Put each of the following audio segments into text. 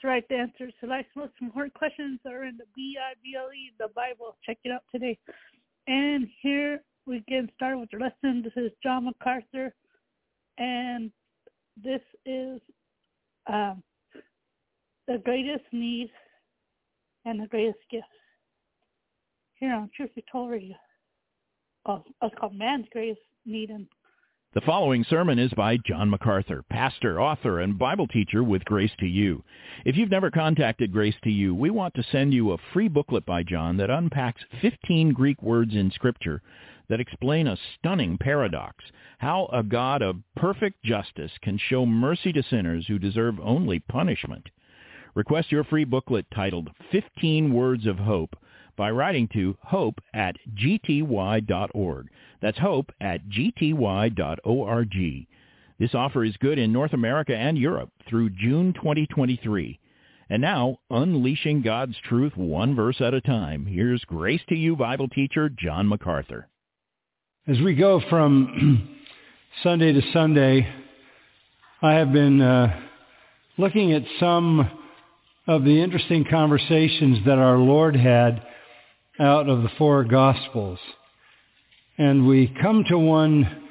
That's right. The answers to life's most important questions are in the B-I-B-L-E, the Bible. Check it out today. And here we get started with the lesson. This is John MacArthur, and this is um, the greatest need and the greatest gift. Here on Truth Be Told Radio. Oh, it's called Man's Greatest Need and The following sermon is by John MacArthur, pastor, author, and Bible teacher with Grace to You. If you've never contacted Grace to You, we want to send you a free booklet by John that unpacks 15 Greek words in Scripture that explain a stunning paradox, how a God of perfect justice can show mercy to sinners who deserve only punishment. Request your free booklet titled 15 Words of Hope by writing to hope at gty.org. That's hope at gty.org. This offer is good in North America and Europe through June 2023. And now, unleashing God's truth one verse at a time, here's Grace to You Bible teacher John MacArthur. As we go from Sunday to Sunday, I have been uh, looking at some of the interesting conversations that our Lord had out of the four Gospels. And we come to one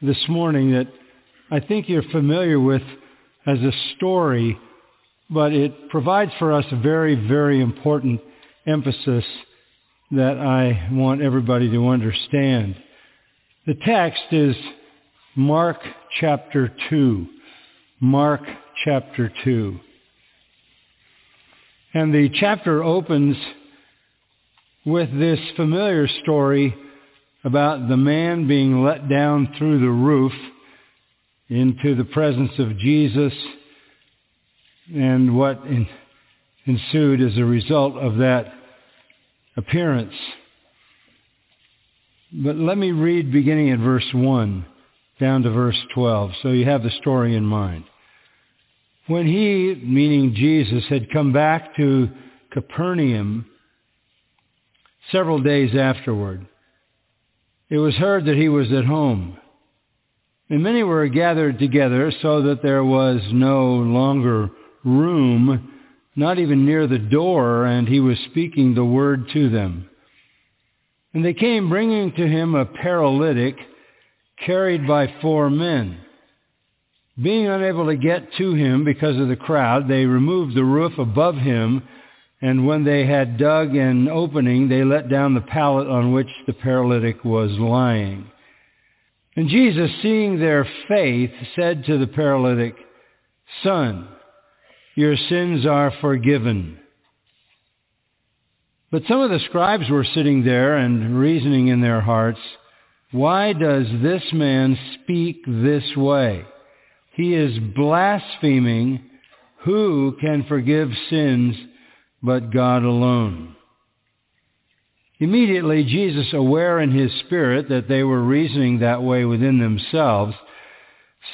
this morning that I think you're familiar with as a story, but it provides for us a very, very important emphasis that I want everybody to understand. The text is Mark chapter 2. Mark chapter 2. And the chapter opens with this familiar story about the man being let down through the roof into the presence of Jesus and what ensued as a result of that appearance. But let me read beginning at verse 1 down to verse 12 so you have the story in mind. When he, meaning Jesus, had come back to Capernaum several days afterward, it was heard that he was at home. And many were gathered together so that there was no longer room, not even near the door, and he was speaking the word to them. And they came bringing to him a paralytic carried by four men. Being unable to get to him because of the crowd, they removed the roof above him, and when they had dug an opening, they let down the pallet on which the paralytic was lying. And Jesus, seeing their faith, said to the paralytic, Son, your sins are forgiven. But some of the scribes were sitting there and reasoning in their hearts, why does this man speak this way? He is blaspheming. Who can forgive sins but God alone? Immediately, Jesus, aware in his spirit that they were reasoning that way within themselves,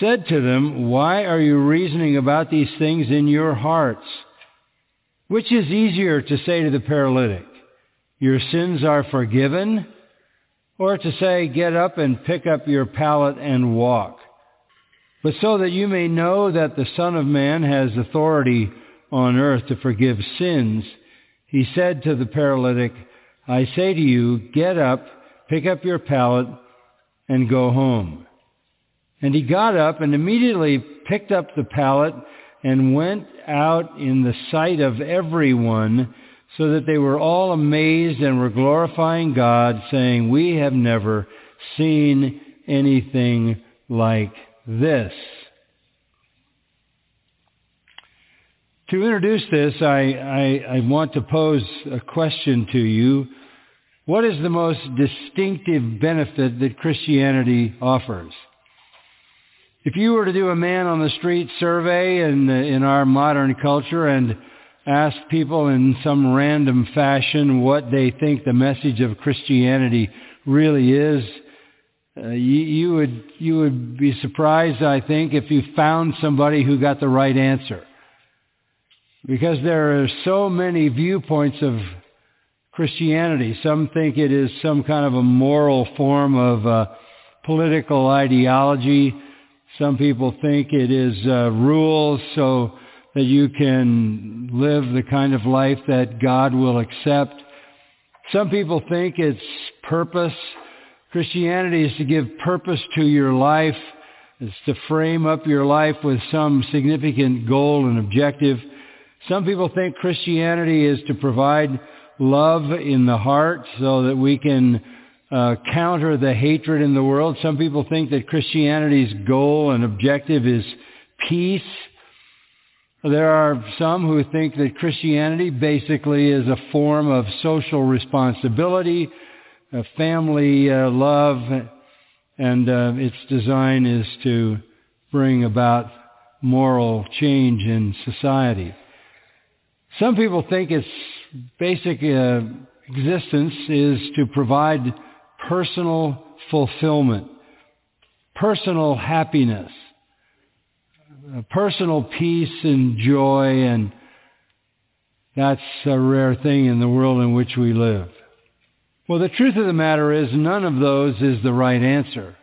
said to them, Why are you reasoning about these things in your hearts? Which is easier to say to the paralytic, Your sins are forgiven? Or to say, Get up and pick up your pallet and walk? But so that you may know that the Son of Man has authority on earth to forgive sins, he said to the paralytic, I say to you, get up, pick up your pallet, and go home. And he got up and immediately picked up the pallet and went out in the sight of everyone so that they were all amazed and were glorifying God, saying, We have never seen anything like this. To introduce this, I, I, I, want to pose a question to you. What is the most distinctive benefit that Christianity offers? If you were to do a man on the street survey in, in our modern culture and ask people in some random fashion what they think the message of Christianity really is, uh, you, you, would, you would be surprised, I think, if you found somebody who got the right answer. Because there are so many viewpoints of Christianity. Some think it is some kind of a moral form of uh, political ideology. Some people think it is uh, rules so that you can live the kind of life that God will accept. Some people think it's purpose. Christianity is to give purpose to your life. It's to frame up your life with some significant goal and objective. Some people think Christianity is to provide love in the heart so that we can uh, counter the hatred in the world. Some people think that Christianity's goal and objective is peace. There are some who think that Christianity basically is a form of social responsibility, family uh, love, and uh, its design is to bring about moral change in society. Some people think its basic uh, existence is to provide personal fulfillment, personal happiness, personal peace and joy, and that's a rare thing in the world in which we live. Well, the truth of the matter is none of those is the right answer.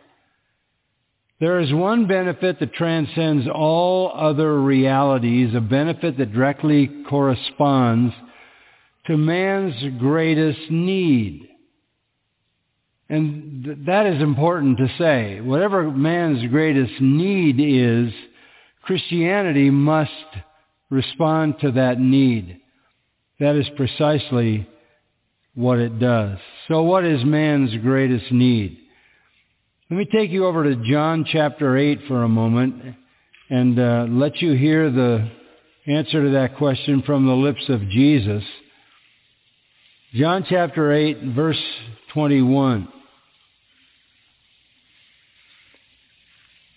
There is one benefit that transcends all other realities, a benefit that directly corresponds to man's greatest need. And th- that is important to say. Whatever man's greatest need is, Christianity must respond to that need. That is precisely what it does. So what is man's greatest need? Let me take you over to John chapter 8 for a moment and uh, let you hear the answer to that question from the lips of Jesus. John chapter 8, verse 21.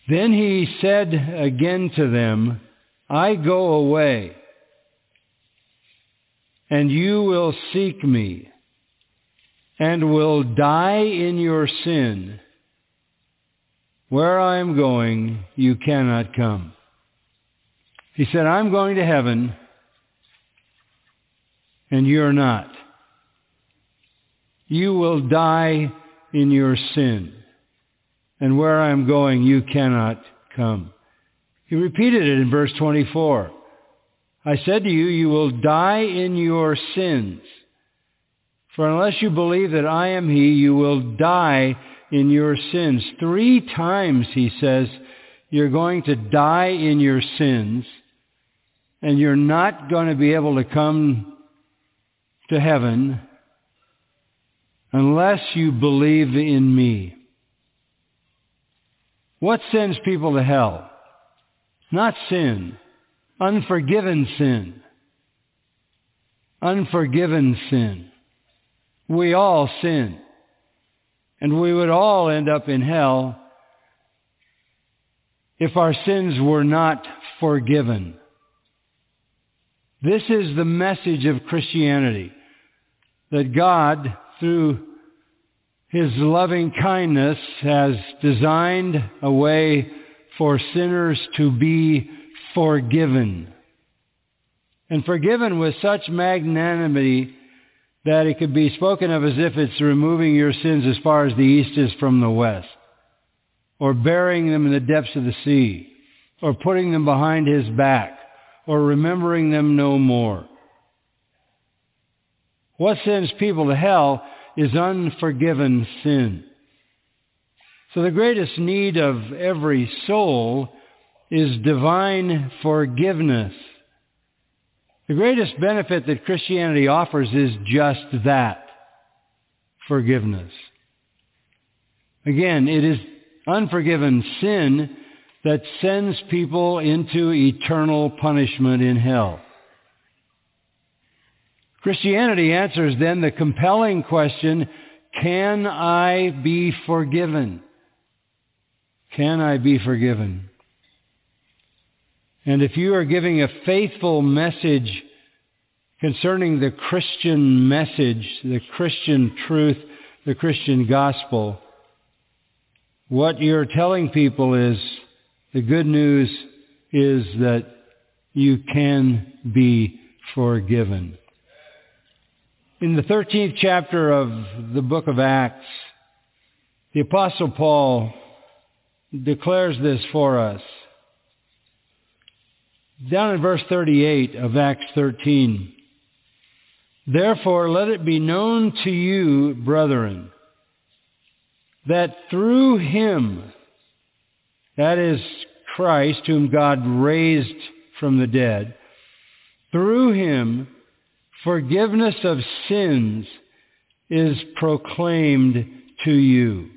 Then he said again to them, I go away, and you will seek me, and will die in your sin. Where I am going, you cannot come. He said, I'm going to heaven, and you're not. You will die in your sin. And where I am going, you cannot come. He repeated it in verse 24. I said to you, you will die in your sins. For unless you believe that I am he, you will die in your sins. Three times he says, you're going to die in your sins, and you're not going to be able to come to heaven unless you believe in me. What sends people to hell? Not sin. Unforgiven sin. Unforgiven sin. We all sin. And we would all end up in hell if our sins were not forgiven. This is the message of Christianity. That God, through his loving kindness has designed a way for sinners to be forgiven. And forgiven with such magnanimity that it could be spoken of as if it's removing your sins as far as the east is from the west, or burying them in the depths of the sea, or putting them behind his back, or remembering them no more. What sends people to hell is unforgiven sin. So the greatest need of every soul is divine forgiveness. The greatest benefit that Christianity offers is just that, forgiveness. Again, it is unforgiven sin that sends people into eternal punishment in hell. Christianity answers then the compelling question, can I be forgiven? Can I be forgiven? And if you are giving a faithful message concerning the Christian message, the Christian truth, the Christian gospel, what you're telling people is the good news is that you can be forgiven. In the 13th chapter of the book of Acts, the Apostle Paul declares this for us. Down in verse 38 of Acts 13, Therefore let it be known to you, brethren, that through him, that is Christ, whom God raised from the dead, through him forgiveness of sins is proclaimed to you.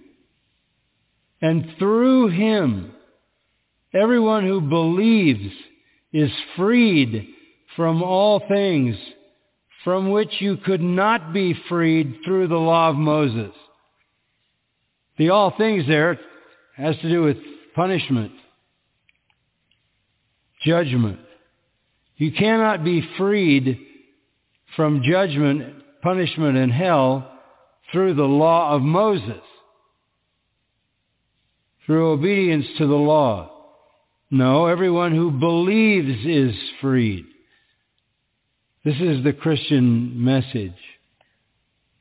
And through him, everyone who believes is freed from all things from which you could not be freed through the law of Moses. The all things there has to do with punishment, judgment. You cannot be freed from judgment, punishment, and hell through the law of Moses, through obedience to the law. No, everyone who believes is freed. This is the Christian message.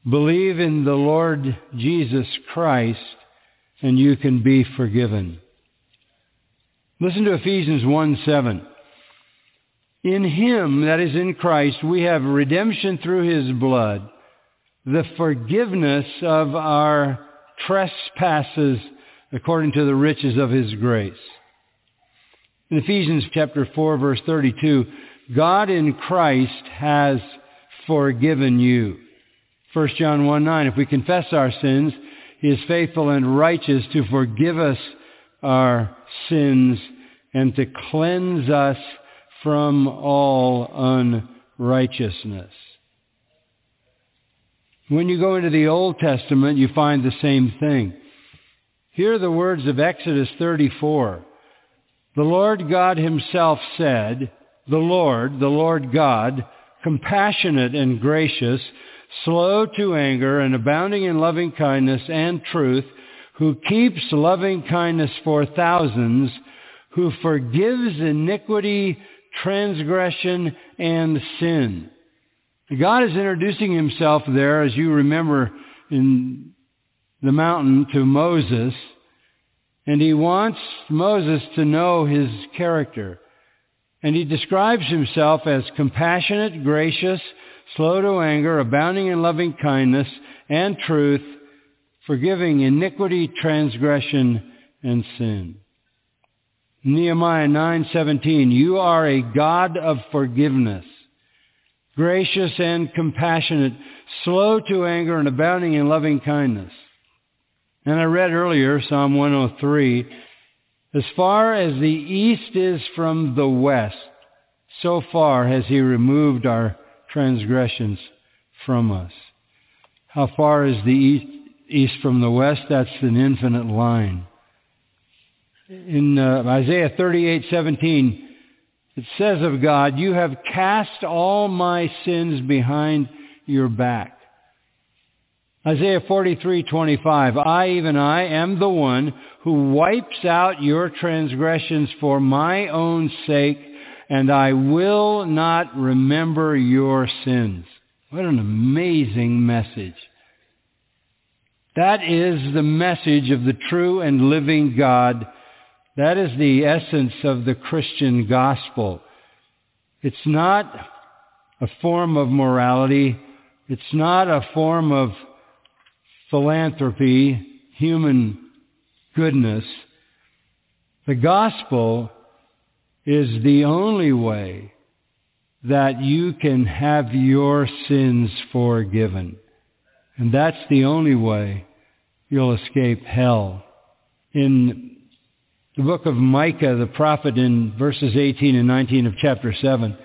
Believe in the Lord Jesus Christ and you can be forgiven. Listen to Ephesians 1 7. In him, that is in Christ, we have redemption through his blood, the forgiveness of our trespasses according to the riches of his grace. In Ephesians chapter 4 verse 32, God in Christ has forgiven you. 1 John 1 9, if we confess our sins, he is faithful and righteous to forgive us our sins and to cleanse us from all unrighteousness. When you go into the Old Testament, you find the same thing. Here are the words of Exodus 34. The Lord God himself said, the Lord, the Lord God, compassionate and gracious, slow to anger and abounding in loving kindness and truth, who keeps loving kindness for thousands, who forgives iniquity, transgression, and sin. God is introducing himself there, as you remember in the mountain, to Moses, and he wants Moses to know his character. And he describes himself as compassionate, gracious, slow to anger, abounding in loving kindness and truth, forgiving iniquity, transgression, and sin. Nehemiah 9:17 You are a God of forgiveness, gracious and compassionate, slow to anger and abounding in loving kindness. And I read earlier Psalm 103, as far as the east is from the west, so far has he removed our transgressions from us. How far is the east, east from the west? That's an infinite line. In uh, Isaiah 38:17, it says of God, "You have cast all my sins behind your back." Isaiah 43:25, "I even I am the one who wipes out your transgressions for my own sake, and I will not remember your sins." What an amazing message. That is the message of the true and living God. That is the essence of the Christian gospel. It's not a form of morality. It's not a form of philanthropy, human goodness. The gospel is the only way that you can have your sins forgiven. And that's the only way you'll escape hell. In the book of Micah, the prophet in verses 18 and 19 of chapter 7,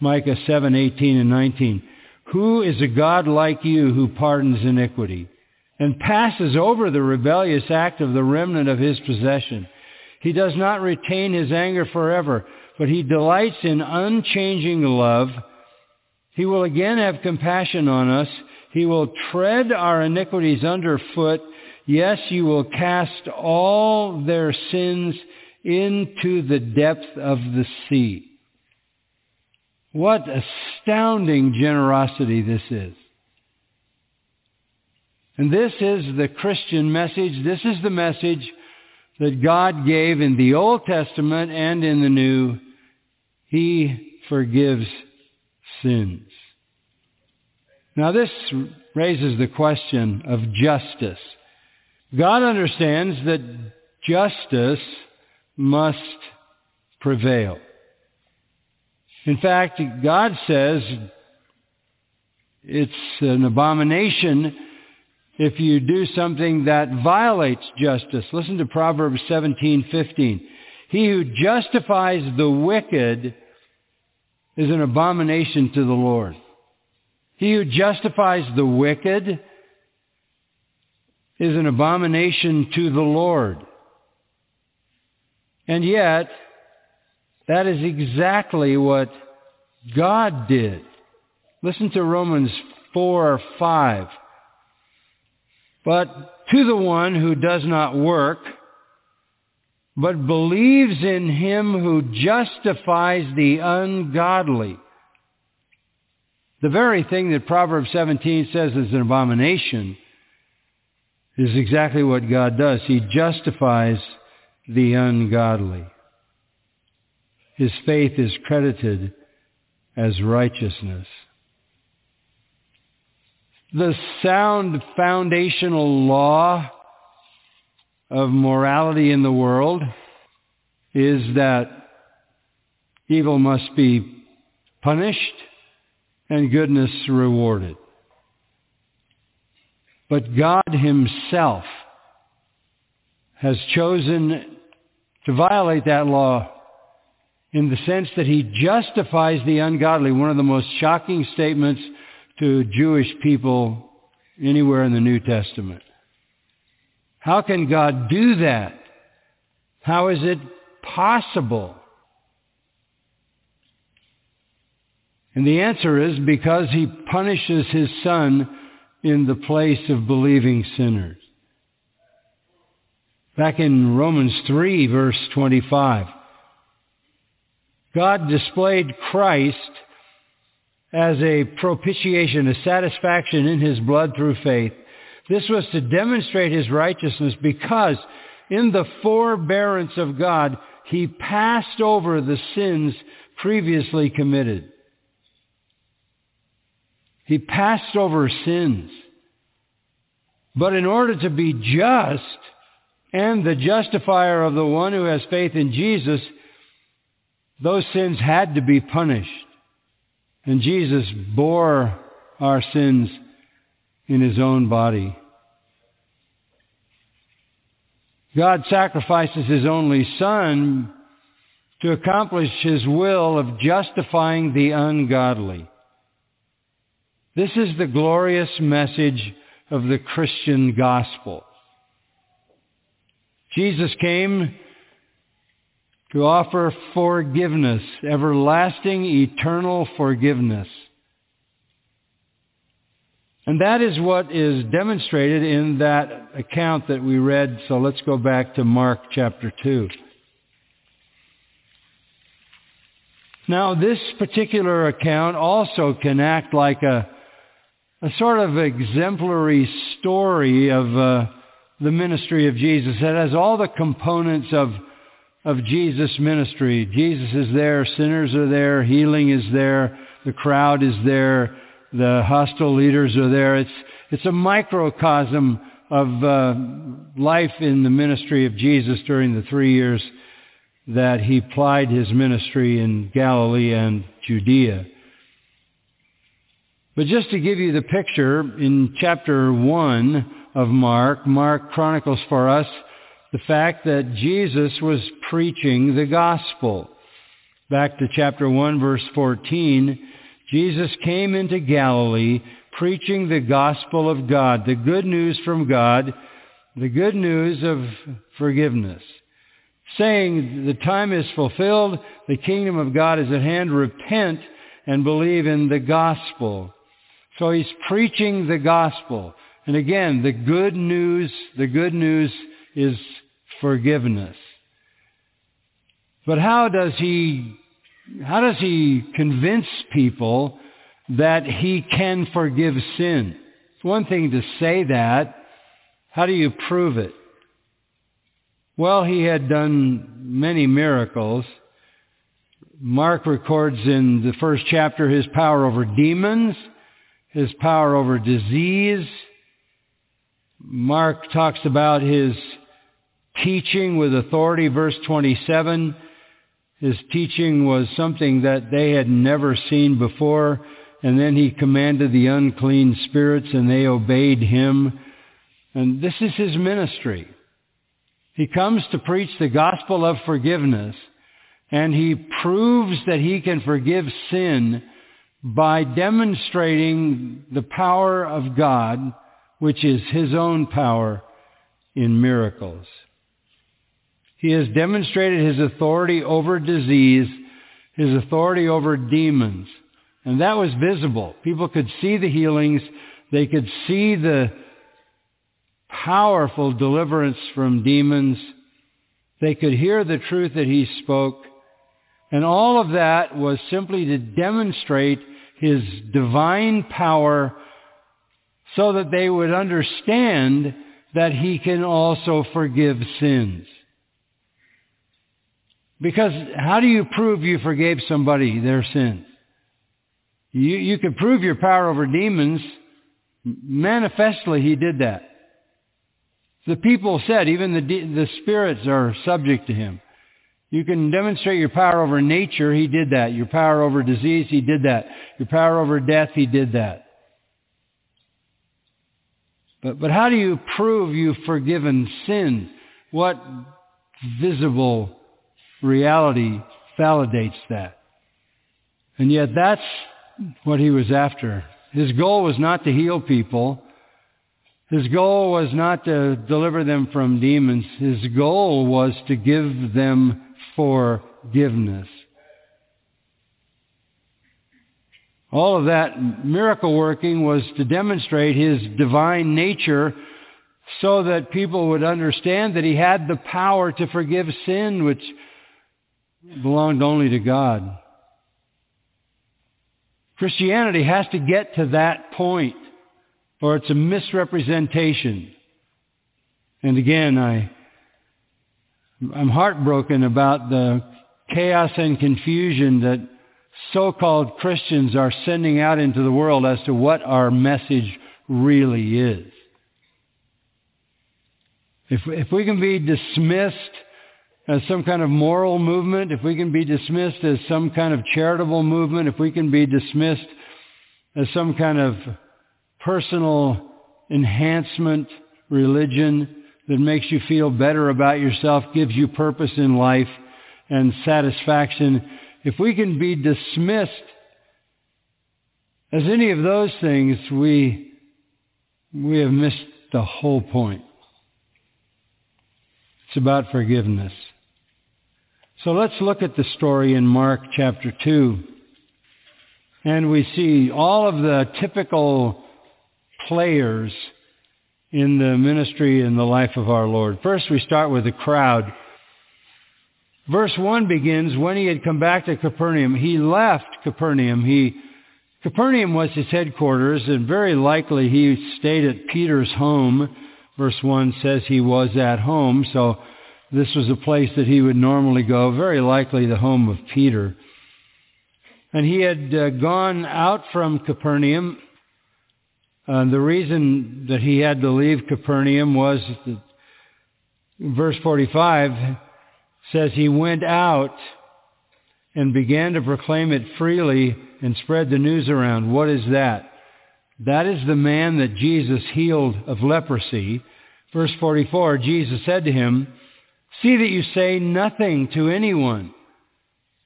Micah 7, 18 and 19, Who is a God like you who pardons iniquity and passes over the rebellious act of the remnant of his possession? He does not retain his anger forever, but he delights in unchanging love. He will again have compassion on us. He will tread our iniquities underfoot. Yes, you will cast all their sins into the depth of the sea. What astounding generosity this is. And this is the Christian message. This is the message that God gave in the Old Testament and in the New. He forgives sins. Now this raises the question of justice. God understands that justice must prevail. In fact, God says it's an abomination if you do something that violates justice. Listen to Proverbs 17:15. He who justifies the wicked is an abomination to the Lord. He who justifies the wicked is an abomination to the Lord. And yet, that is exactly what God did. Listen to Romans 4 or 5. But to the one who does not work, but believes in him who justifies the ungodly. The very thing that Proverbs 17 says is an abomination is exactly what God does. He justifies the ungodly. His faith is credited as righteousness. The sound foundational law of morality in the world is that evil must be punished and goodness rewarded. But God himself has chosen to violate that law in the sense that he justifies the ungodly, one of the most shocking statements to Jewish people anywhere in the New Testament. How can God do that? How is it possible? And the answer is because he punishes his son in the place of believing sinners. Back in Romans 3 verse 25, God displayed Christ as a propitiation, a satisfaction in his blood through faith. This was to demonstrate his righteousness because in the forbearance of God, he passed over the sins previously committed. He passed over sins. But in order to be just and the justifier of the one who has faith in Jesus, those sins had to be punished. And Jesus bore our sins in his own body. God sacrifices his only son to accomplish his will of justifying the ungodly. This is the glorious message of the Christian gospel. Jesus came to offer forgiveness, everlasting, eternal forgiveness. And that is what is demonstrated in that account that we read. So let's go back to Mark chapter 2. Now, this particular account also can act like a, a sort of exemplary story of uh, the ministry of Jesus. It has all the components of of Jesus' ministry. Jesus is there, sinners are there, healing is there, the crowd is there, the hostile leaders are there. It's, it's a microcosm of uh, life in the ministry of Jesus during the three years that he plied his ministry in Galilee and Judea. But just to give you the picture, in chapter 1 of Mark, Mark chronicles for us the fact that Jesus was preaching the gospel. Back to chapter 1 verse 14, Jesus came into Galilee preaching the gospel of God, the good news from God, the good news of forgiveness, saying the time is fulfilled, the kingdom of God is at hand, repent and believe in the gospel. So he's preaching the gospel. And again, the good news, the good news is forgiveness. But how does he, how does he convince people that he can forgive sin? It's one thing to say that. How do you prove it? Well, he had done many miracles. Mark records in the first chapter his power over demons, his power over disease. Mark talks about his teaching with authority. Verse 27, his teaching was something that they had never seen before. And then he commanded the unclean spirits and they obeyed him. And this is his ministry. He comes to preach the gospel of forgiveness and he proves that he can forgive sin by demonstrating the power of God, which is his own power in miracles. He has demonstrated his authority over disease, his authority over demons. And that was visible. People could see the healings. They could see the powerful deliverance from demons. They could hear the truth that he spoke. And all of that was simply to demonstrate his divine power so that they would understand that he can also forgive sins. Because how do you prove you forgave somebody their sins? You, you could prove your power over demons. Manifestly, he did that. The people said even the, the spirits are subject to him. You can demonstrate your power over nature. He did that. Your power over disease. He did that. Your power over death. He did that. But, but how do you prove you've forgiven sin? What visible reality validates that. And yet that's what he was after. His goal was not to heal people. His goal was not to deliver them from demons. His goal was to give them forgiveness. All of that miracle working was to demonstrate his divine nature so that people would understand that he had the power to forgive sin which belonged only to God. Christianity has to get to that point or it's a misrepresentation. And again, I, I'm heartbroken about the chaos and confusion that so-called Christians are sending out into the world as to what our message really is. If, if we can be dismissed as some kind of moral movement, if we can be dismissed as some kind of charitable movement, if we can be dismissed as some kind of personal enhancement religion that makes you feel better about yourself, gives you purpose in life and satisfaction, if we can be dismissed as any of those things, we, we have missed the whole point. It's about forgiveness. So let's look at the story in Mark chapter 2. And we see all of the typical players in the ministry and the life of our Lord. First, we start with the crowd. Verse 1 begins, when he had come back to Capernaum, he left Capernaum. He, Capernaum was his headquarters, and very likely he stayed at Peter's home. Verse 1 says he was at home, so this was a place that he would normally go, very likely the home of Peter. And he had uh, gone out from Capernaum. Uh, the reason that he had to leave Capernaum was that verse 45 says he went out and began to proclaim it freely and spread the news around. What is that? That is the man that Jesus healed of leprosy. Verse 44, Jesus said to him, See that you say nothing to anyone.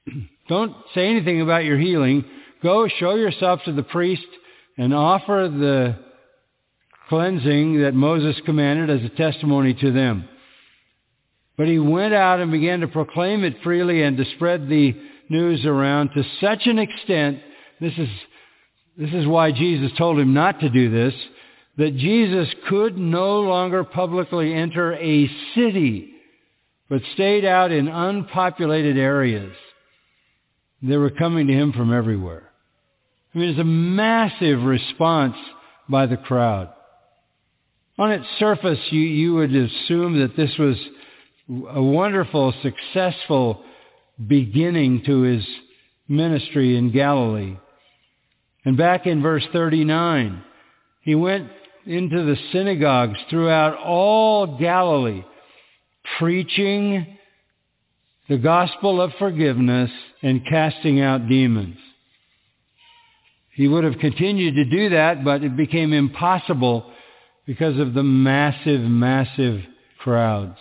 Don't say anything about your healing. Go show yourself to the priest and offer the cleansing that Moses commanded as a testimony to them. But he went out and began to proclaim it freely and to spread the news around to such an extent, this is, this is why Jesus told him not to do this, that Jesus could no longer publicly enter a city, but stayed out in unpopulated areas. They were coming to him from everywhere. I mean, it's a massive response by the crowd. On its surface, you, you would assume that this was a wonderful, successful beginning to his ministry in Galilee. And back in verse 39, he went into the synagogues throughout all Galilee, preaching the gospel of forgiveness and casting out demons. He would have continued to do that, but it became impossible because of the massive, massive crowds.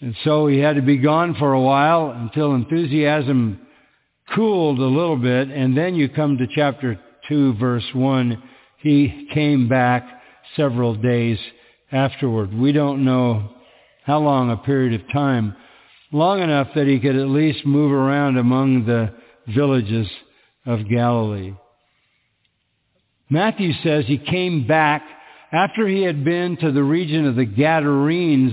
And so he had to be gone for a while until enthusiasm cooled a little bit. And then you come to chapter 2, verse 1. He came back several days afterward. We don't know how long a period of time. Long enough that he could at least move around among the villages of Galilee. Matthew says he came back after he had been to the region of the Gadarenes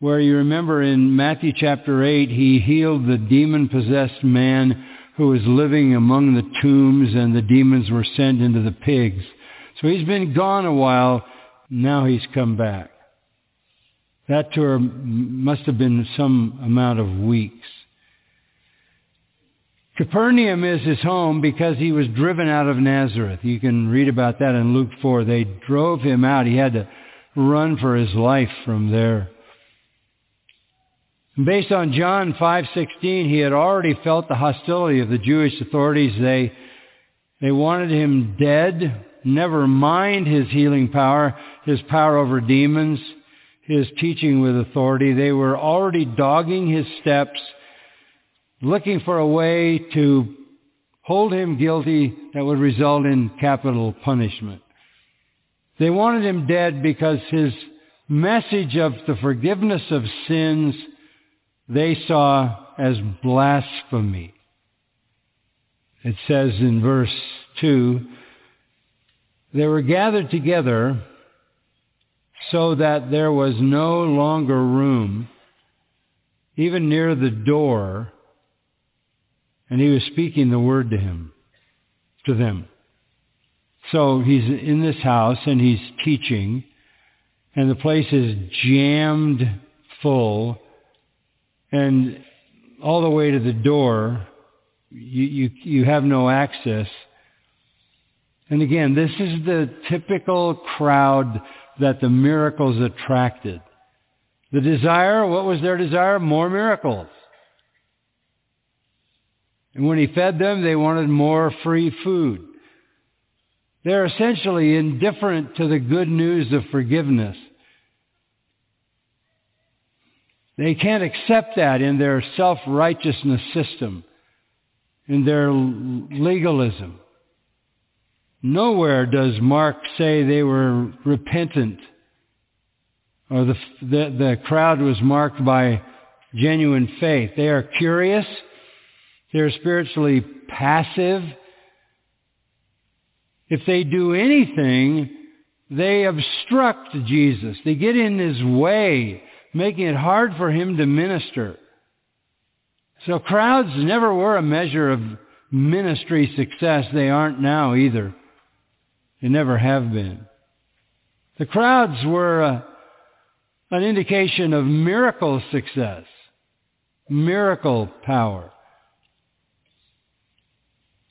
where you remember in Matthew chapter 8, he healed the demon-possessed man who was living among the tombs and the demons were sent into the pigs. So he's been gone a while. Now he's come back. That tour must have been some amount of weeks. Capernaum is his home because he was driven out of Nazareth. You can read about that in Luke 4. They drove him out. He had to run for his life from there. Based on John 5:16, he had already felt the hostility of the Jewish authorities. They they wanted him dead, never mind his healing power, his power over demons, his teaching with authority. They were already dogging his steps, looking for a way to hold him guilty that would result in capital punishment. They wanted him dead because his message of the forgiveness of sins they saw as blasphemy. It says in verse 2, they were gathered together so that there was no longer room, even near the door, and he was speaking the word to him, to them. So he's in this house and he's teaching, and the place is jammed full, and all the way to the door, you, you, you have no access. And again, this is the typical crowd that the miracles attracted. The desire, what was their desire? More miracles. And when he fed them, they wanted more free food. They're essentially indifferent to the good news of forgiveness. They can't accept that in their self-righteousness system, in their legalism. Nowhere does Mark say they were repentant or the, the, the crowd was marked by genuine faith. They are curious. They're spiritually passive. If they do anything, they obstruct Jesus. They get in his way, making it hard for him to minister. So crowds never were a measure of ministry success. They aren't now either. They never have been. The crowds were uh, an indication of miracle success, miracle power.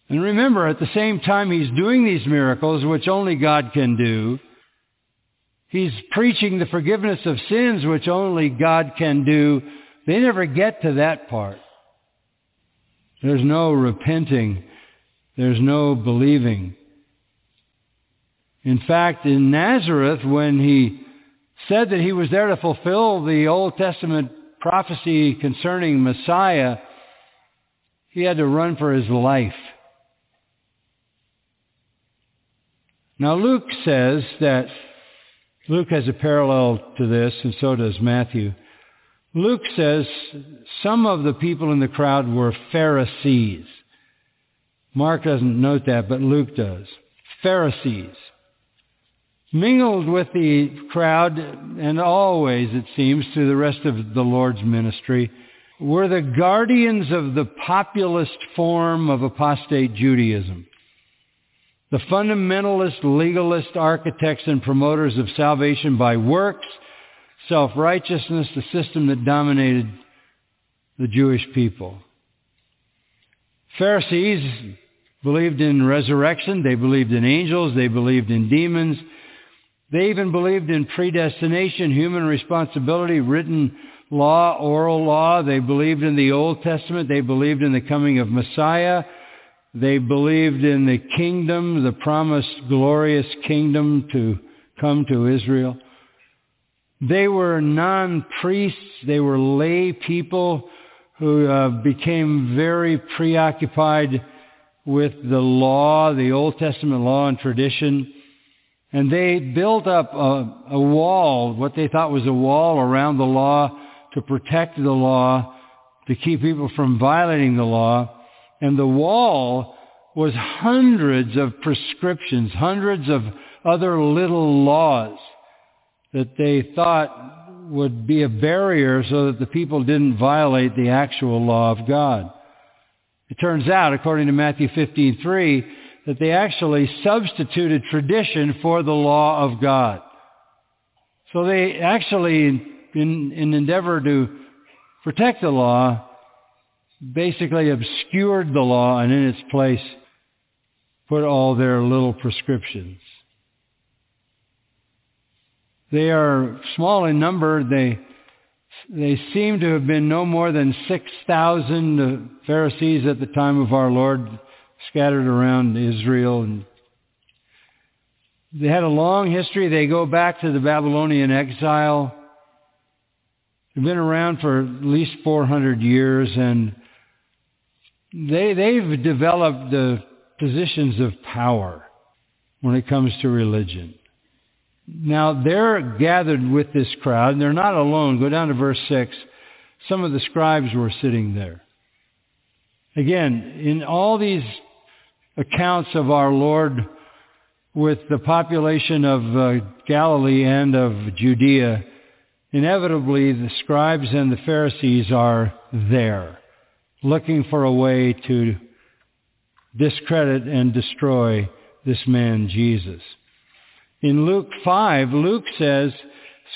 And remember, at the same time he's doing these miracles, which only God can do, he's preaching the forgiveness of sins, which only God can do. They never get to that part. There's no repenting. There's no believing. In fact, in Nazareth, when he said that he was there to fulfill the Old Testament prophecy concerning Messiah, he had to run for his life. Now Luke says that, Luke has a parallel to this, and so does Matthew. Luke says some of the people in the crowd were Pharisees. Mark doesn't note that, but Luke does. Pharisees mingled with the crowd, and always, it seems, through the rest of the Lord's ministry, were the guardians of the populist form of apostate Judaism. The fundamentalist, legalist architects and promoters of salvation by works, self-righteousness, the system that dominated the Jewish people. Pharisees believed in resurrection. They believed in angels. They believed in demons. They even believed in predestination, human responsibility, written law, oral law. They believed in the Old Testament. They believed in the coming of Messiah. They believed in the kingdom, the promised glorious kingdom to come to Israel. They were non-priests. They were lay people who uh, became very preoccupied with the law, the Old Testament law and tradition. And they built up a, a wall, what they thought was a wall around the law to protect the law, to keep people from violating the law. And the wall was hundreds of prescriptions, hundreds of other little laws that they thought would be a barrier so that the people didn't violate the actual law of God. It turns out, according to Matthew 15:3, that they actually substituted tradition for the law of God. So they actually, in, in endeavor to protect the law, basically obscured the law and in its place put all their little prescriptions. They are small in number. They, they seem to have been no more than 6,000 Pharisees at the time of our Lord scattered around Israel. And they had a long history. They go back to the Babylonian exile. They've been around for at least 400 years, and they, they've developed the positions of power when it comes to religion. Now, they're gathered with this crowd, and they're not alone. Go down to verse 6. some of the scribes were sitting there. Again, in all these accounts of our Lord with the population of uh, Galilee and of Judea, inevitably the scribes and the Pharisees are there, looking for a way to discredit and destroy this man Jesus. In Luke 5, Luke says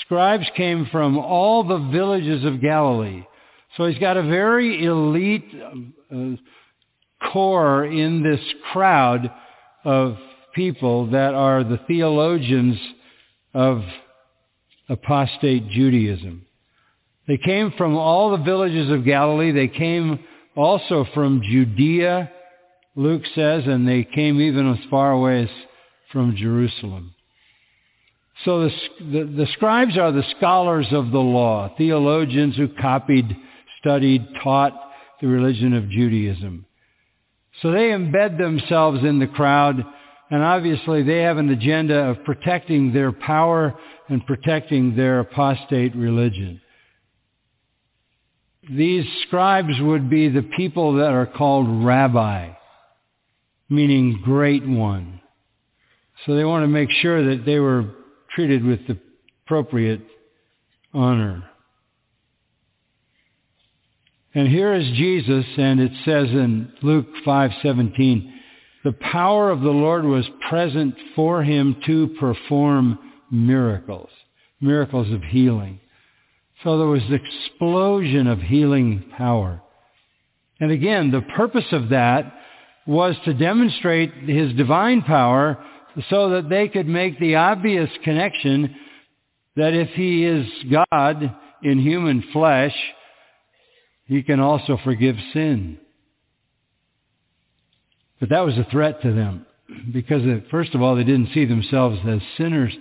scribes came from all the villages of Galilee. So he's got a very elite uh, core in this crowd of people that are the theologians of apostate Judaism. They came from all the villages of Galilee. They came also from Judea, Luke says, and they came even as far away as from Jerusalem. So the, the, the scribes are the scholars of the law, theologians who copied, studied, taught the religion of Judaism. So they embed themselves in the crowd, and obviously they have an agenda of protecting their power and protecting their apostate religion. These scribes would be the people that are called rabbi, meaning great one. So they want to make sure that they were treated with the appropriate honor. And here is Jesus, and it says in Luke 5:17, the power of the Lord was present for him to perform miracles, miracles of healing. So there was an explosion of healing power. And again, the purpose of that was to demonstrate his divine power so that they could make the obvious connection that if he is God in human flesh, he can also forgive sin. But that was a threat to them because first of all, they didn't see themselves as sinners.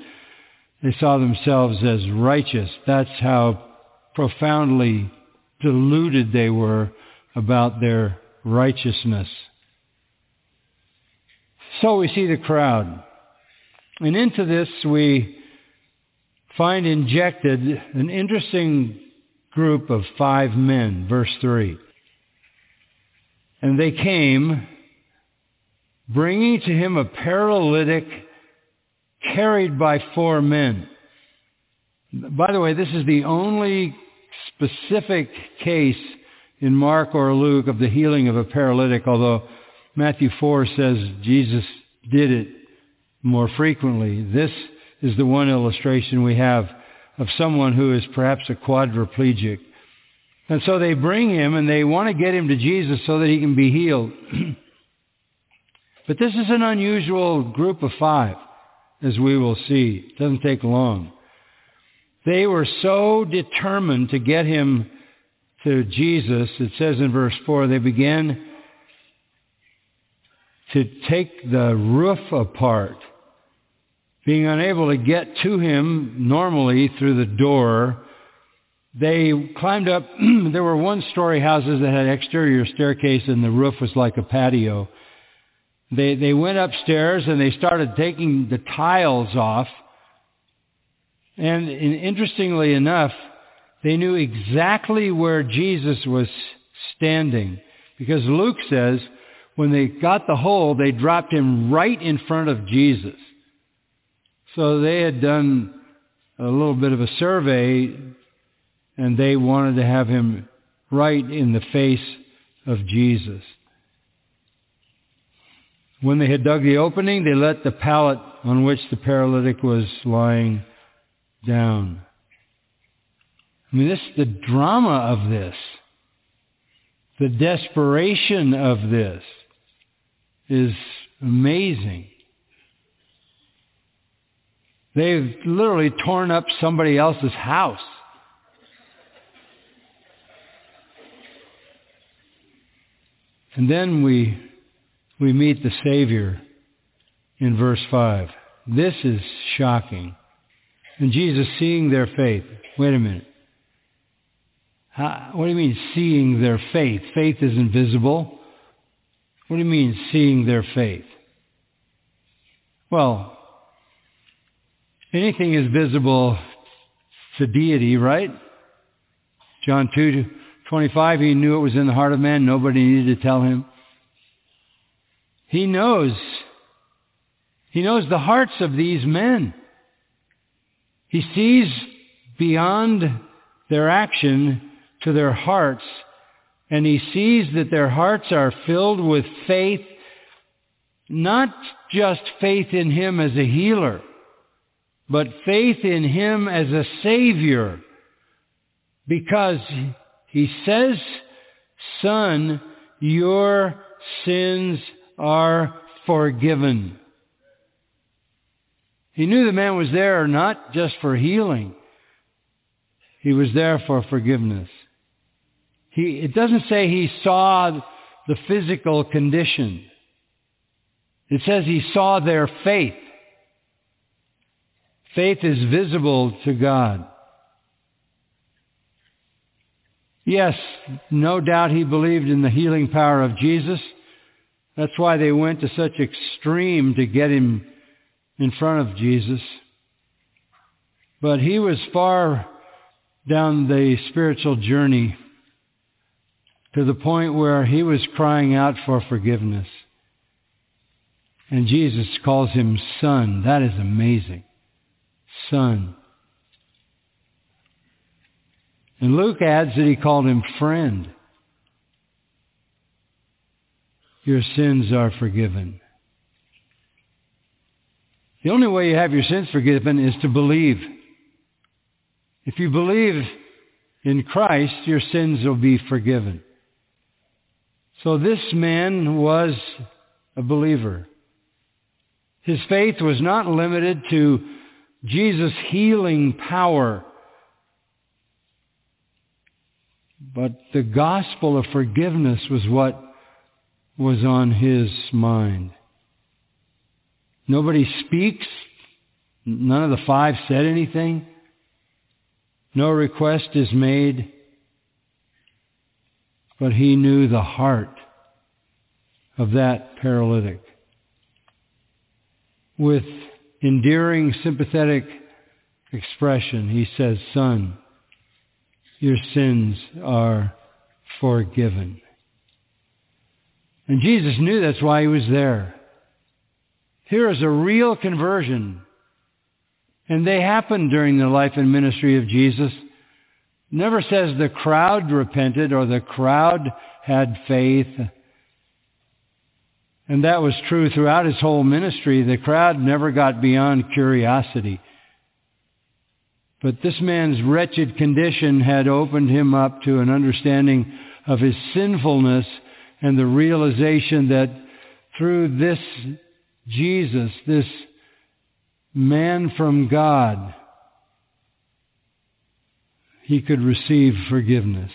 They saw themselves as righteous. That's how profoundly deluded they were about their righteousness. So we see the crowd. And into this we find injected an interesting group of five men, verse 3. And they came, bringing to him a paralytic carried by four men. By the way, this is the only specific case in Mark or Luke of the healing of a paralytic, although Matthew 4 says Jesus did it more frequently. This is the one illustration we have of someone who is perhaps a quadriplegic. And so they bring him and they want to get him to Jesus so that he can be healed. but this is an unusual group of five, as we will see. It doesn't take long. They were so determined to get him to Jesus, it says in verse 4, they began to take the roof apart being unable to get to him normally through the door, they climbed up. there were one-story houses that had exterior staircase and the roof was like a patio. They, they went upstairs and they started taking the tiles off. And interestingly enough, they knew exactly where Jesus was standing. Because Luke says when they got the hole, they dropped him right in front of Jesus. So they had done a little bit of a survey and they wanted to have him right in the face of Jesus. When they had dug the opening, they let the pallet on which the paralytic was lying down. I mean, this, the drama of this, the desperation of this is amazing. They've literally torn up somebody else's house. And then we, we meet the Savior in verse 5. This is shocking. And Jesus seeing their faith. Wait a minute. How, what do you mean seeing their faith? Faith is invisible. What do you mean seeing their faith? Well, anything is visible to deity, right? John 2, 25, he knew it was in the heart of man. Nobody needed to tell him. He knows. He knows the hearts of these men. He sees beyond their action to their hearts, and he sees that their hearts are filled with faith, not just faith in him as a healer, but faith in him as a savior. Because he says, Son, your sins are forgiven. He knew the man was there not just for healing. He was there for forgiveness. He, it doesn't say he saw the physical condition. It says he saw their faith. Faith is visible to God. Yes, no doubt he believed in the healing power of Jesus. That's why they went to such extreme to get him in front of Jesus. But he was far down the spiritual journey to the point where he was crying out for forgiveness. And Jesus calls him son. That is amazing. Son. And Luke adds that he called him friend. your sins are forgiven. The only way you have your sins forgiven is to believe. If you believe in Christ, your sins will be forgiven. So this man was a believer. His faith was not limited to Jesus' healing power, but the gospel of forgiveness was what was on his mind. Nobody speaks. None of the five said anything. No request is made. But he knew the heart of that paralytic. With endearing, sympathetic expression, he says, Son, your sins are forgiven. And Jesus knew that's why he was there. Here is a real conversion. And they happened during the life and ministry of Jesus. Never says the crowd repented or the crowd had faith. And that was true throughout his whole ministry. The crowd never got beyond curiosity. But this man's wretched condition had opened him up to an understanding of his sinfulness and the realization that through this Jesus, this man from God, he could receive forgiveness.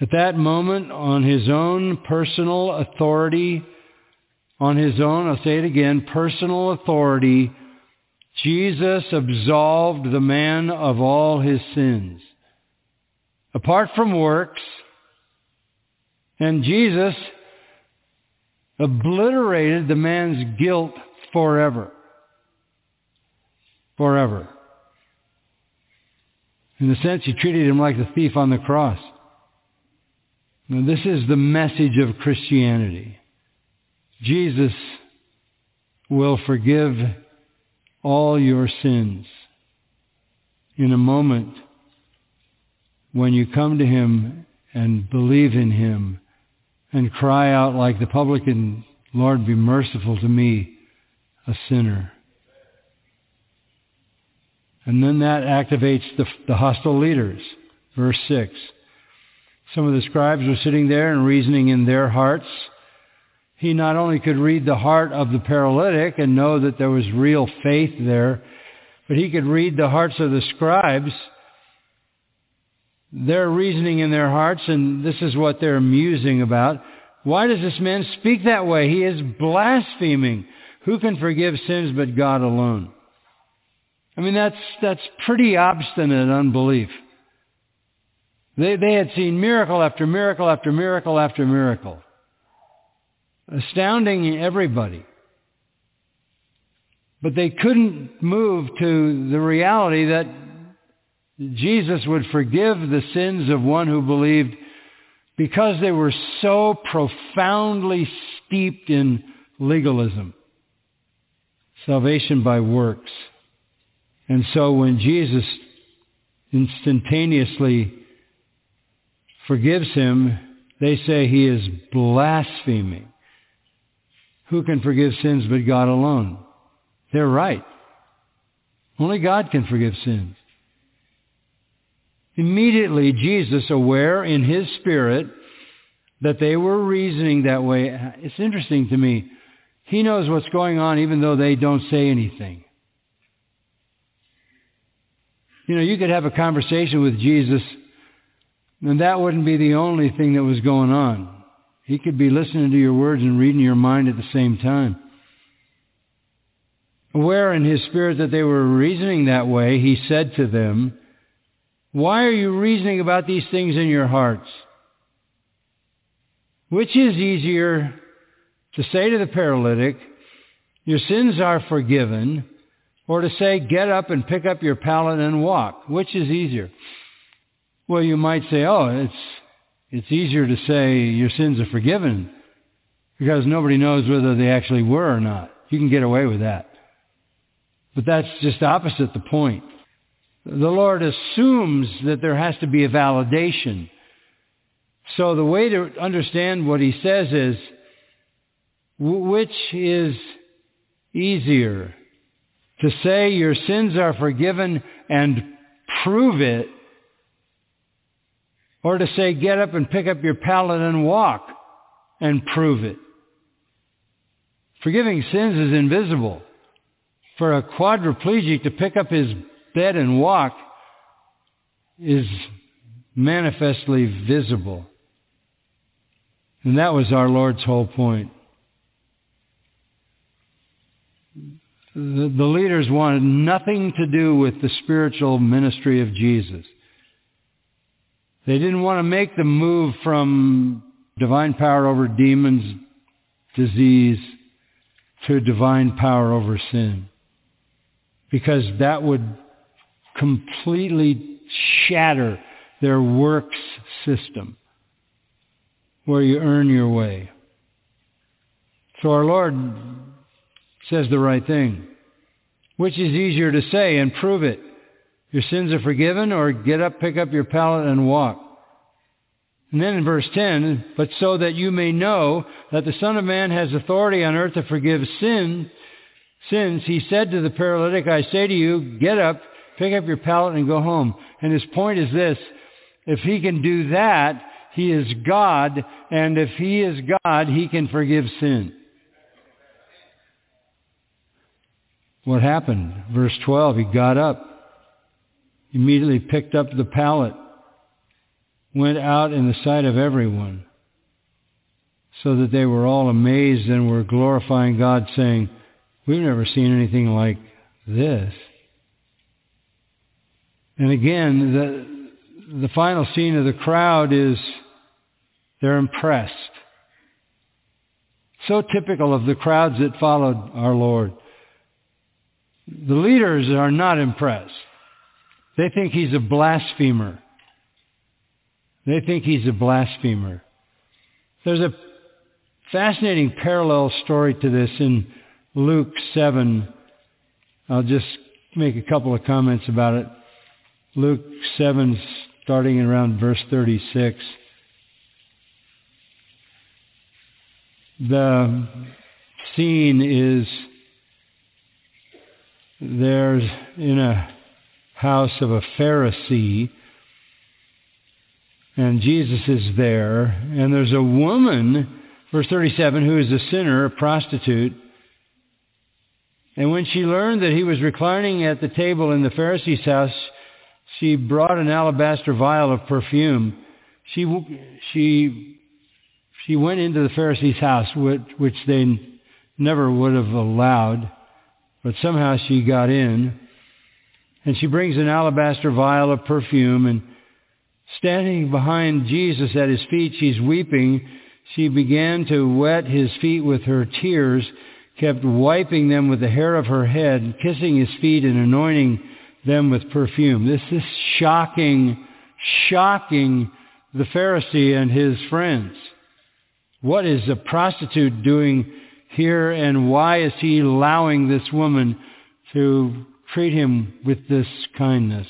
At that moment, on his own personal authority, on his own, I'll say it again, personal authority, Jesus absolved the man of all his sins. Apart from works, and Jesus obliterated the man's guilt forever. Forever. In a sense, he treated him like the thief on the cross. Now, this is the message of Christianity. Jesus will forgive all your sins in a moment when you come to him and believe in him and cry out like the publican, Lord, be merciful to me, a sinner. And then that activates the, the hostile leaders. Verse 6. Some of the scribes were sitting there and reasoning in their hearts. He not only could read the heart of the paralytic and know that there was real faith there, but he could read the hearts of the scribes they're reasoning in their hearts, and this is what they're musing about. Why does this man speak that way? He is blaspheming. Who can forgive sins but God alone? I mean, that's, that's pretty obstinate unbelief. They, they had seen miracle after miracle after miracle after miracle. Astounding everybody. But they couldn't move to the reality that Jesus would forgive the sins of one who believed because they were so profoundly steeped in legalism. Salvation by works. And so when Jesus instantaneously forgives him, they say he is blaspheming. Who can forgive sins but God alone? They're right. Only God can forgive sins. Immediately, Jesus, aware in his spirit that they were reasoning that way, it's interesting to me. He knows what's going on even though they don't say anything. You know, you could have a conversation with Jesus and that wouldn't be the only thing that was going on. He could be listening to your words and reading your mind at the same time. Aware in his spirit that they were reasoning that way, he said to them, Why are you reasoning about these things in your hearts? Which is easier to say to the paralytic, Your sins are forgiven, or to say, Get up and pick up your pallet and walk? Which is easier? Well, you might say, Oh, it's, it's easier to say your sins are forgiven because nobody knows whether they actually were or not. You can get away with that. But that's just opposite the point. The Lord assumes that there has to be a validation. So the way to understand what he says is, which is easier? To say your sins are forgiven and prove it, or to say get up and pick up your pallet and walk and prove it? Forgiving sins is invisible for a quadriplegic to pick up his bed and walk is manifestly visible. And that was our Lord's whole point. The, the, leaders wanted nothing to do with the spiritual ministry of Jesus. They didn't want to make the move from divine power over demons, disease, to divine power over sin because that would completely shatter their works system where you earn your way. So our Lord says the right thing. Which is easier to say and prove it? Your sins are forgiven or get up, pick up your pallet and walk. And then in verse 10, but so that you may know that the Son of Man has authority on earth to forgive sin, sins, he said to the paralytic, I say to you, get up, pick up your pallet and go home. And his point is this, if he can do that, he is God, and if he is God, he can forgive sin. What happened? Verse 12, he got up, immediately picked up the pallet, went out in the sight of everyone, so that they were all amazed and were glorifying God, saying, We've never seen anything like this. And again, the, the final scene of the crowd is they're impressed. So typical of the crowds that followed our Lord. The leaders are not impressed. They think he's a blasphemer. They think he's a blasphemer. There's a fascinating parallel story to this in Luke 7. I'll just make a couple of comments about it. Luke 7, starting around verse 36. The scene is there's in a house of a Pharisee, and Jesus is there, and there's a woman, verse 37, who is a sinner, a prostitute, and when she learned that he was reclining at the table in the Pharisee's house, she brought an alabaster vial of perfume. She, she, she went into the Pharisee's house, which, which they never would have allowed, but somehow she got in. And she brings an alabaster vial of perfume, and standing behind Jesus at his feet, she's weeping. She began to wet his feet with her tears kept wiping them with the hair of her head, kissing his feet and anointing them with perfume. This is shocking, shocking the Pharisee and his friends. What is a prostitute doing here and why is he allowing this woman to treat him with this kindness?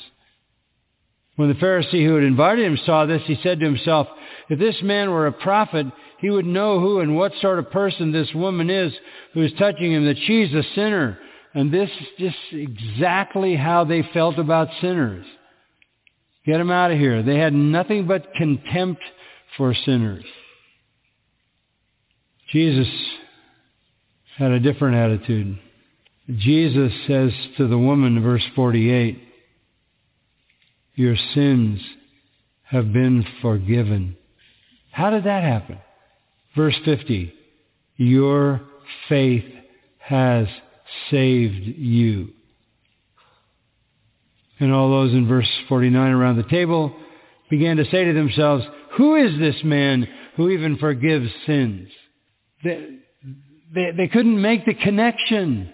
When the Pharisee who had invited him saw this, he said to himself, if this man were a prophet, he would know who and what sort of person this woman is who is touching him, that she's a sinner. And this is just exactly how they felt about sinners. Get them out of here. They had nothing but contempt for sinners. Jesus had a different attitude. Jesus says to the woman, verse 48, your sins have been forgiven. How did that happen? Verse 50, your faith has saved you. And all those in verse 49 around the table began to say to themselves, who is this man who even forgives sins? They, they, they couldn't make the connection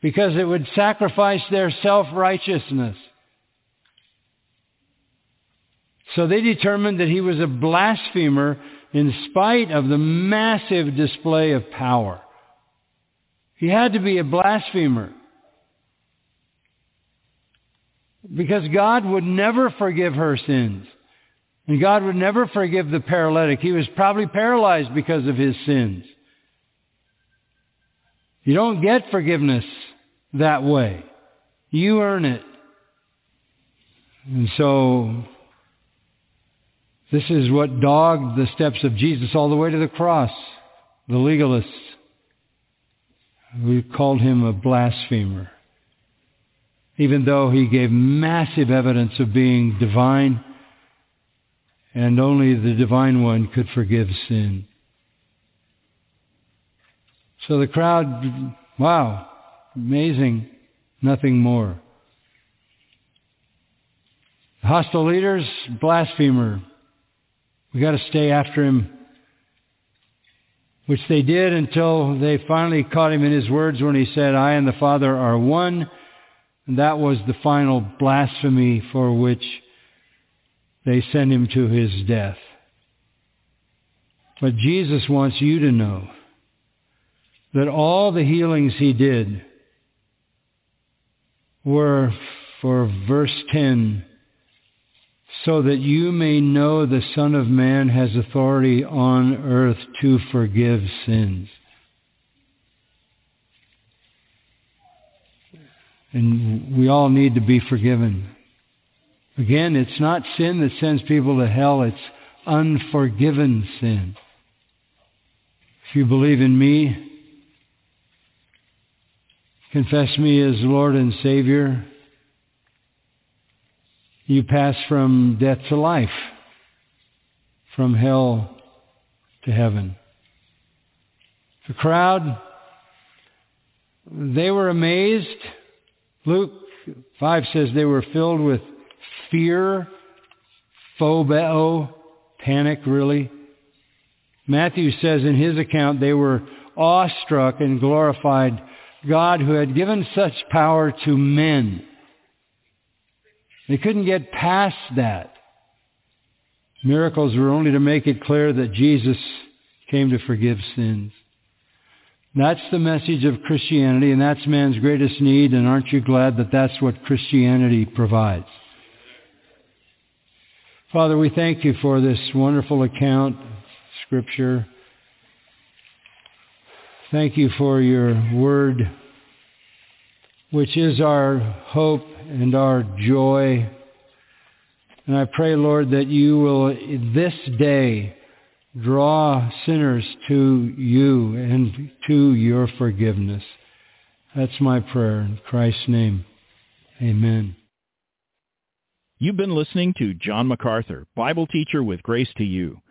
because it would sacrifice their self-righteousness. So they determined that he was a blasphemer in spite of the massive display of power. He had to be a blasphemer. Because God would never forgive her sins. And God would never forgive the paralytic. He was probably paralyzed because of his sins. You don't get forgiveness that way. You earn it. And so this is what dogged the steps of Jesus all the way to the cross. The legalists. We called him a blasphemer. Even though he gave massive evidence of being divine, and only the divine one could forgive sin. So the crowd, wow, amazing, nothing more. Hostile leaders, blasphemer, we got to stay after him. Which they did until they finally caught him in his words when he said, I and the Father are one. And that was the final blasphemy for which they sent him to his death. But Jesus wants you to know that all the healings he did were for verse 10 so that you may know the Son of Man has authority on earth to forgive sins. And we all need to be forgiven. Again, it's not sin that sends people to hell, it's unforgiven sin. If you believe in me, confess me as Lord and Savior, you pass from death to life, from hell to heaven. The crowd, they were amazed. Luke 5 says they were filled with fear, phobeo, panic really. Matthew says in his account they were awestruck and glorified God who had given such power to men. They couldn't get past that. Miracles were only to make it clear that Jesus came to forgive sins. That's the message of Christianity, and that's man's greatest need, and aren't you glad that that's what Christianity provides? Father, we thank you for this wonderful account, Scripture. Thank you for your word, which is our hope and our joy. And I pray, Lord, that you will this day draw sinners to you and to your forgiveness. That's my prayer in Christ's name. Amen. You've been listening to John MacArthur, Bible teacher with Grace to You.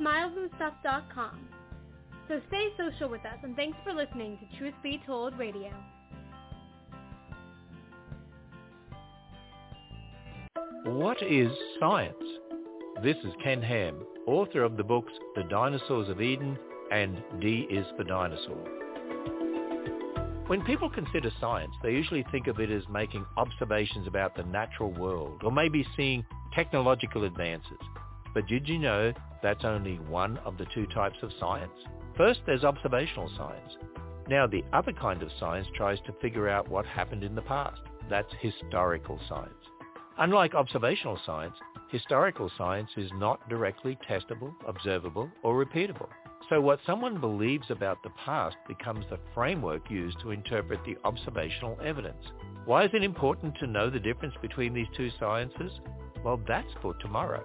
Smilesandstuff.com. So stay social with us and thanks for listening to Truth Be Told Radio. What is science? This is Ken Ham, author of the books The Dinosaurs of Eden and D is for Dinosaur. When people consider science, they usually think of it as making observations about the natural world or maybe seeing technological advances. But did you know that's only one of the two types of science? First, there's observational science. Now, the other kind of science tries to figure out what happened in the past. That's historical science. Unlike observational science, historical science is not directly testable, observable, or repeatable. So what someone believes about the past becomes the framework used to interpret the observational evidence. Why is it important to know the difference between these two sciences? Well, that's for tomorrow.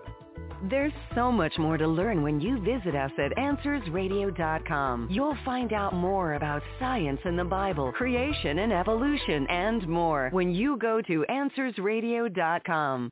There's so much more to learn when you visit us at AnswersRadio.com. You'll find out more about science and the Bible, creation and evolution, and more when you go to AnswersRadio.com.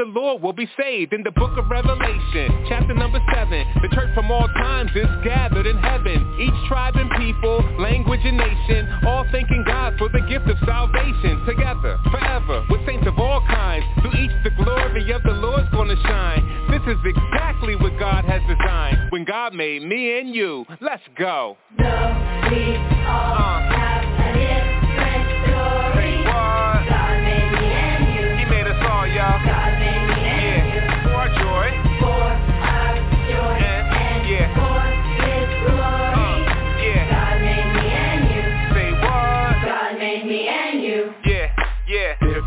the Lord will be saved. In the book of Revelation, chapter number 7, the church from all times is gathered in heaven. Each tribe and people, language and nation, all thanking God for the gift of salvation. Together, forever, with saints of all kinds, through each the glory of the Lord's gonna shine. This is exactly what God has designed. When God made me and you, let's go. No, we all have a different story. God made me and you. He made us all, y'all.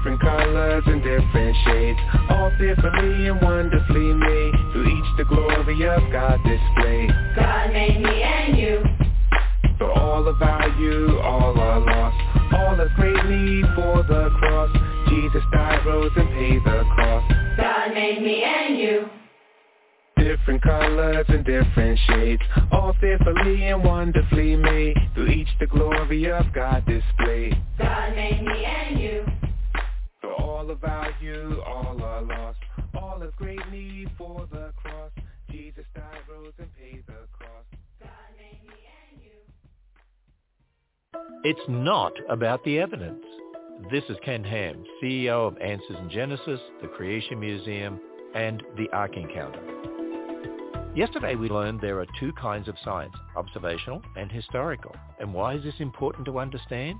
Different colors and different shades. All fearfully and wonderfully made Through each the glory of God displayed. God made me and you. For all of our you, all are lost. All of great need for the cross. Jesus died, rose and paid the cost God made me and you. Different colors and different shades. All fearfully and wonderfully made Through each the glory of God displayed. God made me and you. For all of our you, all are lost All of great need for the cross Jesus died, rose and paid the cost God made me and you. It's not about the evidence. This is Ken Ham, CEO of Answers in Genesis, the Creation Museum, and the Ark Encounter. Yesterday we learned there are two kinds of science, observational and historical. And why is this important to understand?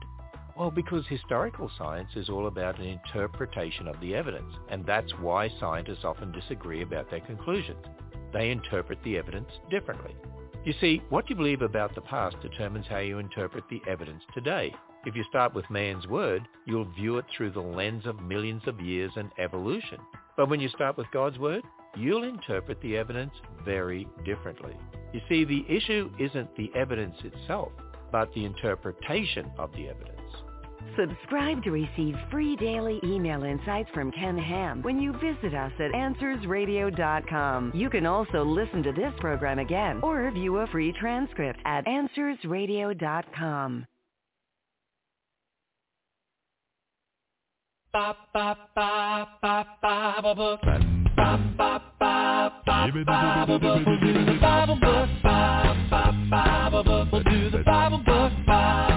Well, because historical science is all about an interpretation of the evidence, and that's why scientists often disagree about their conclusions. They interpret the evidence differently. You see, what you believe about the past determines how you interpret the evidence today. If you start with man's word, you'll view it through the lens of millions of years and evolution. But when you start with God's word, you'll interpret the evidence very differently. You see, the issue isn't the evidence itself, but the interpretation of the evidence. Subscribe to receive free daily email insights from Ken Ham when you visit us at AnswersRadio.com. You can also listen to this program again or view a free transcript at AnswersRadio.com. Ba ba ba ba Bible book. Ba ba ba ba Bible book. Do the Bible book. Ba ba Bible book. Do the Bible book. Ba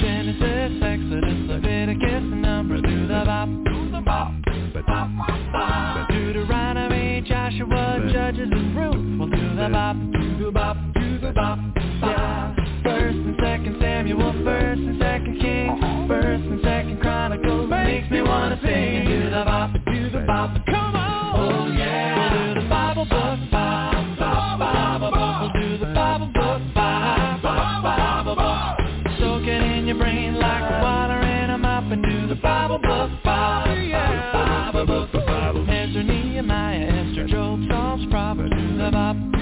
Genesis, Exodus, Leviticus, Numbers. Do the Bop. Do the Bop. Do the bop Bop. Deuteronomy, Joshua, Judges, Ruth. Do the Bop. Do the Bop. Do the Bop. First and Second Samuel, First and Second Kings, First and Second Chronicles. Makes me wanna sing do the bop, do the bop. Come on, bop,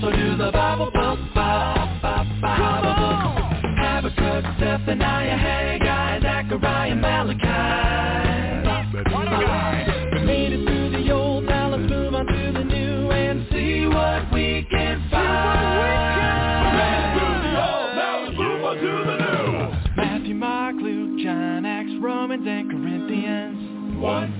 So do the Bible book, bop, bop, Bible book. Habakkuk, Zephaniah, Haggai, Zechariah, Malachi. We Made it through the old, now let's move on to the new and see what we can find. Onto the new Matthew, Mark, Luke, John, Acts, Romans, and Corinthians. One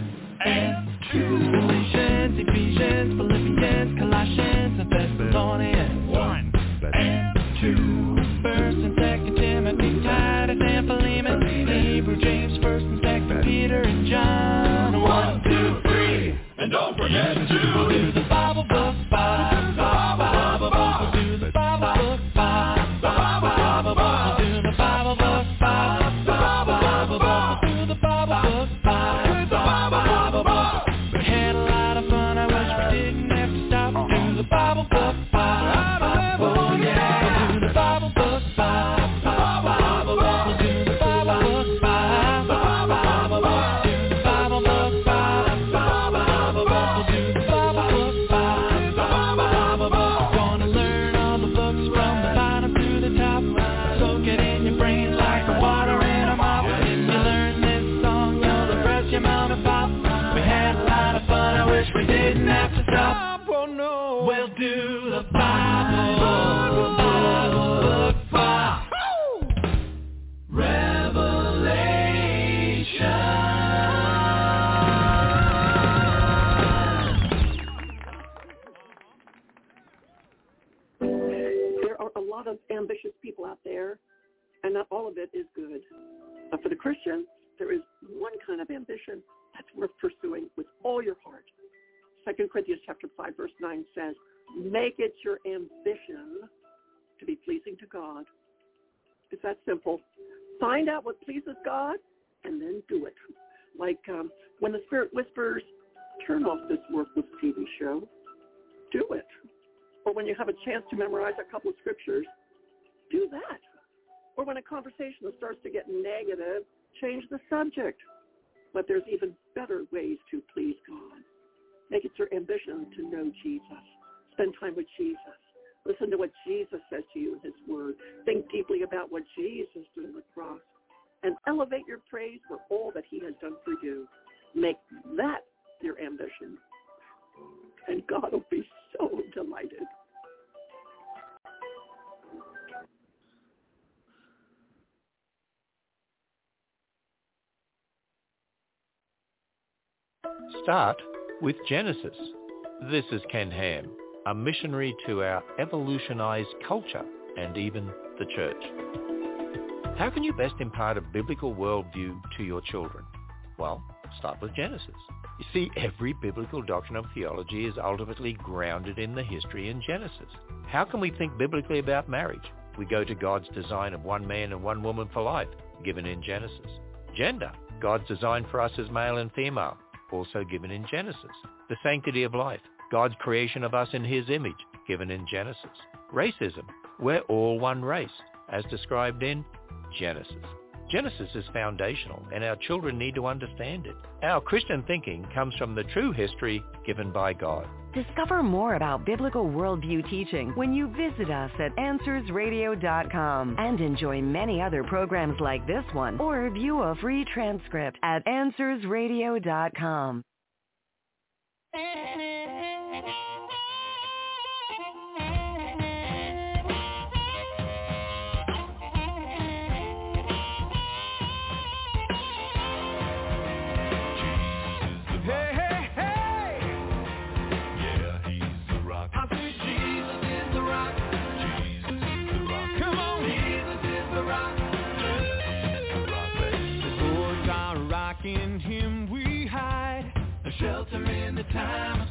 memorize a couple of scriptures, do that. Or when a conversation starts to get negative, change the subject. But there's even better ways to please God. Make it your ambition to know Jesus. Spend time with Jesus. Listen to what Jesus says to you in his word. Think deeply about what Jesus did on the cross. And elevate your praise for all that he has done for you. Make that your ambition. And God will be so delighted. Start with Genesis. This is Ken Ham, a missionary to our evolutionized culture and even the church. How can you best impart a biblical worldview to your children? Well, start with Genesis. You see, every biblical doctrine of theology is ultimately grounded in the history in Genesis. How can we think biblically about marriage? We go to God's design of one man and one woman for life, given in Genesis. Gender, God's design for us as male and female, also given in Genesis. The sanctity of life, God's creation of us in his image, given in Genesis. Racism, we're all one race, as described in Genesis. Genesis is foundational and our children need to understand it. Our Christian thinking comes from the true history given by God. Discover more about biblical worldview teaching when you visit us at AnswersRadio.com and enjoy many other programs like this one or view a free transcript at AnswersRadio.com. time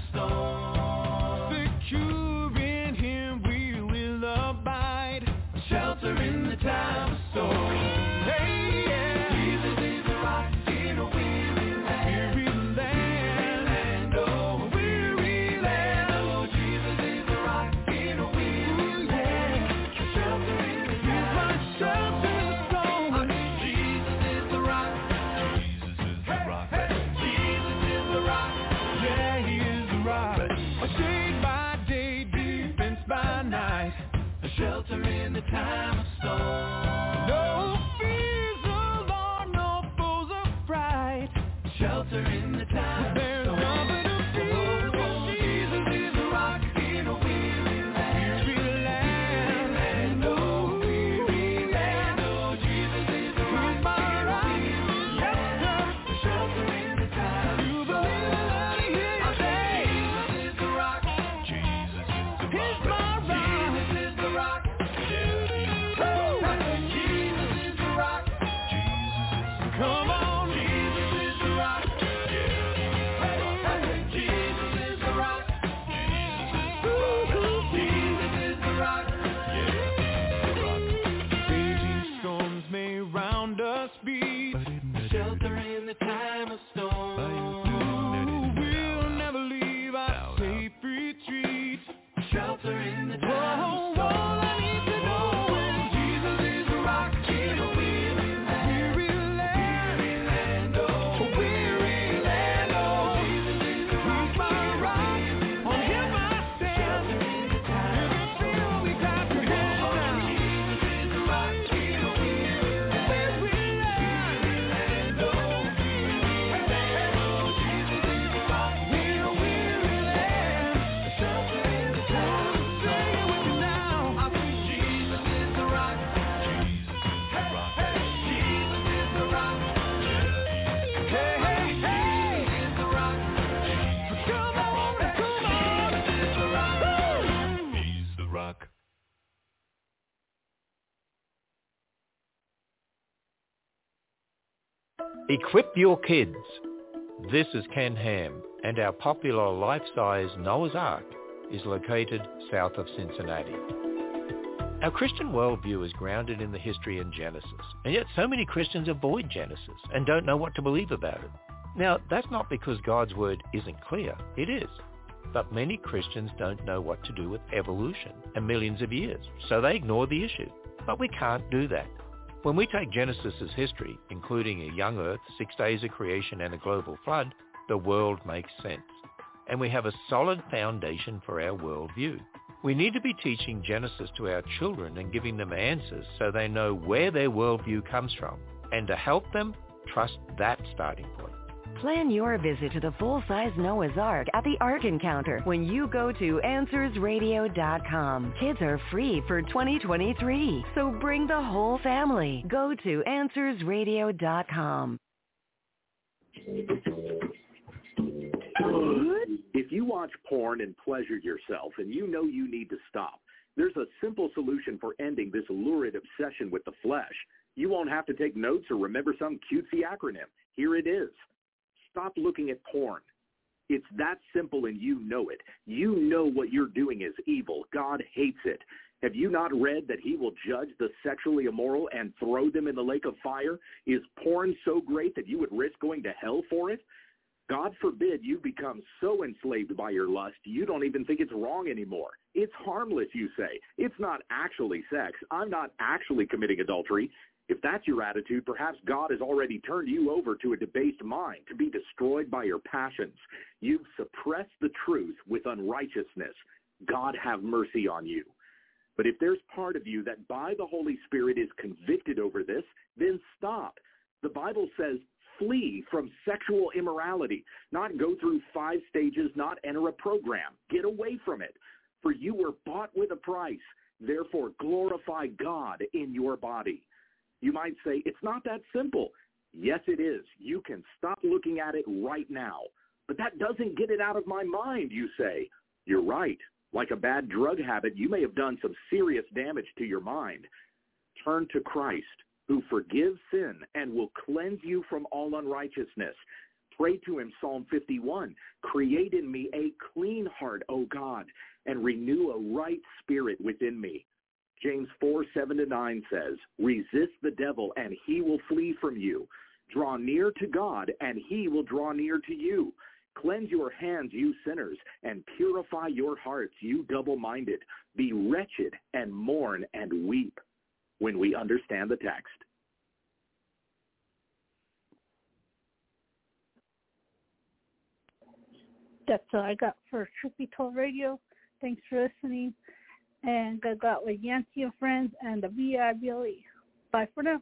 Shelter in the time Equip your kids. This is Ken Ham, and our popular life-size Noah's Ark is located south of Cincinnati. Our Christian worldview is grounded in the history in Genesis, and yet so many Christians avoid Genesis and don't know what to believe about it. Now, that's not because God's word isn't clear. It is. But many Christians don't know what to do with evolution and millions of years, so they ignore the issue. But we can't do that. When we take Genesis' as history, including a young earth, six days of creation, and a global flood, the world makes sense. And we have a solid foundation for our worldview. We need to be teaching Genesis to our children and giving them answers so they know where their worldview comes from. And to help them, trust that starting point. Plan your visit to the full-size Noah's Ark at the Ark Encounter when you go to AnswersRadio.com. Kids are free for 2023, so bring the whole family. Go to AnswersRadio.com. If you watch porn and pleasure yourself and you know you need to stop, there's a simple solution for ending this lurid obsession with the flesh. You won't have to take notes or remember some cutesy acronym. Here it is. Stop looking at porn. It's that simple and you know it. You know what you're doing is evil. God hates it. Have you not read that he will judge the sexually immoral and throw them in the lake of fire? Is porn so great that you would risk going to hell for it? God forbid you become so enslaved by your lust you don't even think it's wrong anymore. It's harmless, you say. It's not actually sex. I'm not actually committing adultery. If that's your attitude, perhaps God has already turned you over to a debased mind to be destroyed by your passions. You've suppressed the truth with unrighteousness. God have mercy on you. But if there's part of you that by the Holy Spirit is convicted over this, then stop. The Bible says flee from sexual immorality, not go through five stages, not enter a program. Get away from it. For you were bought with a price. Therefore, glorify God in your body. You might say, it's not that simple. Yes, it is. You can stop looking at it right now. But that doesn't get it out of my mind, you say. You're right. Like a bad drug habit, you may have done some serious damage to your mind. Turn to Christ, who forgives sin and will cleanse you from all unrighteousness. Pray to him, Psalm 51. Create in me a clean heart, O God, and renew a right spirit within me. James 4, 7 to 9 says, Resist the devil and he will flee from you. Draw near to God and he will draw near to you. Cleanse your hands, you sinners, and purify your hearts, you double-minded. Be wretched and mourn and weep when we understand the text. That's all I got for Truth Be Told Radio. Thanks for listening. And I got with Yancy and Friends and the VIBLE. Bye for now.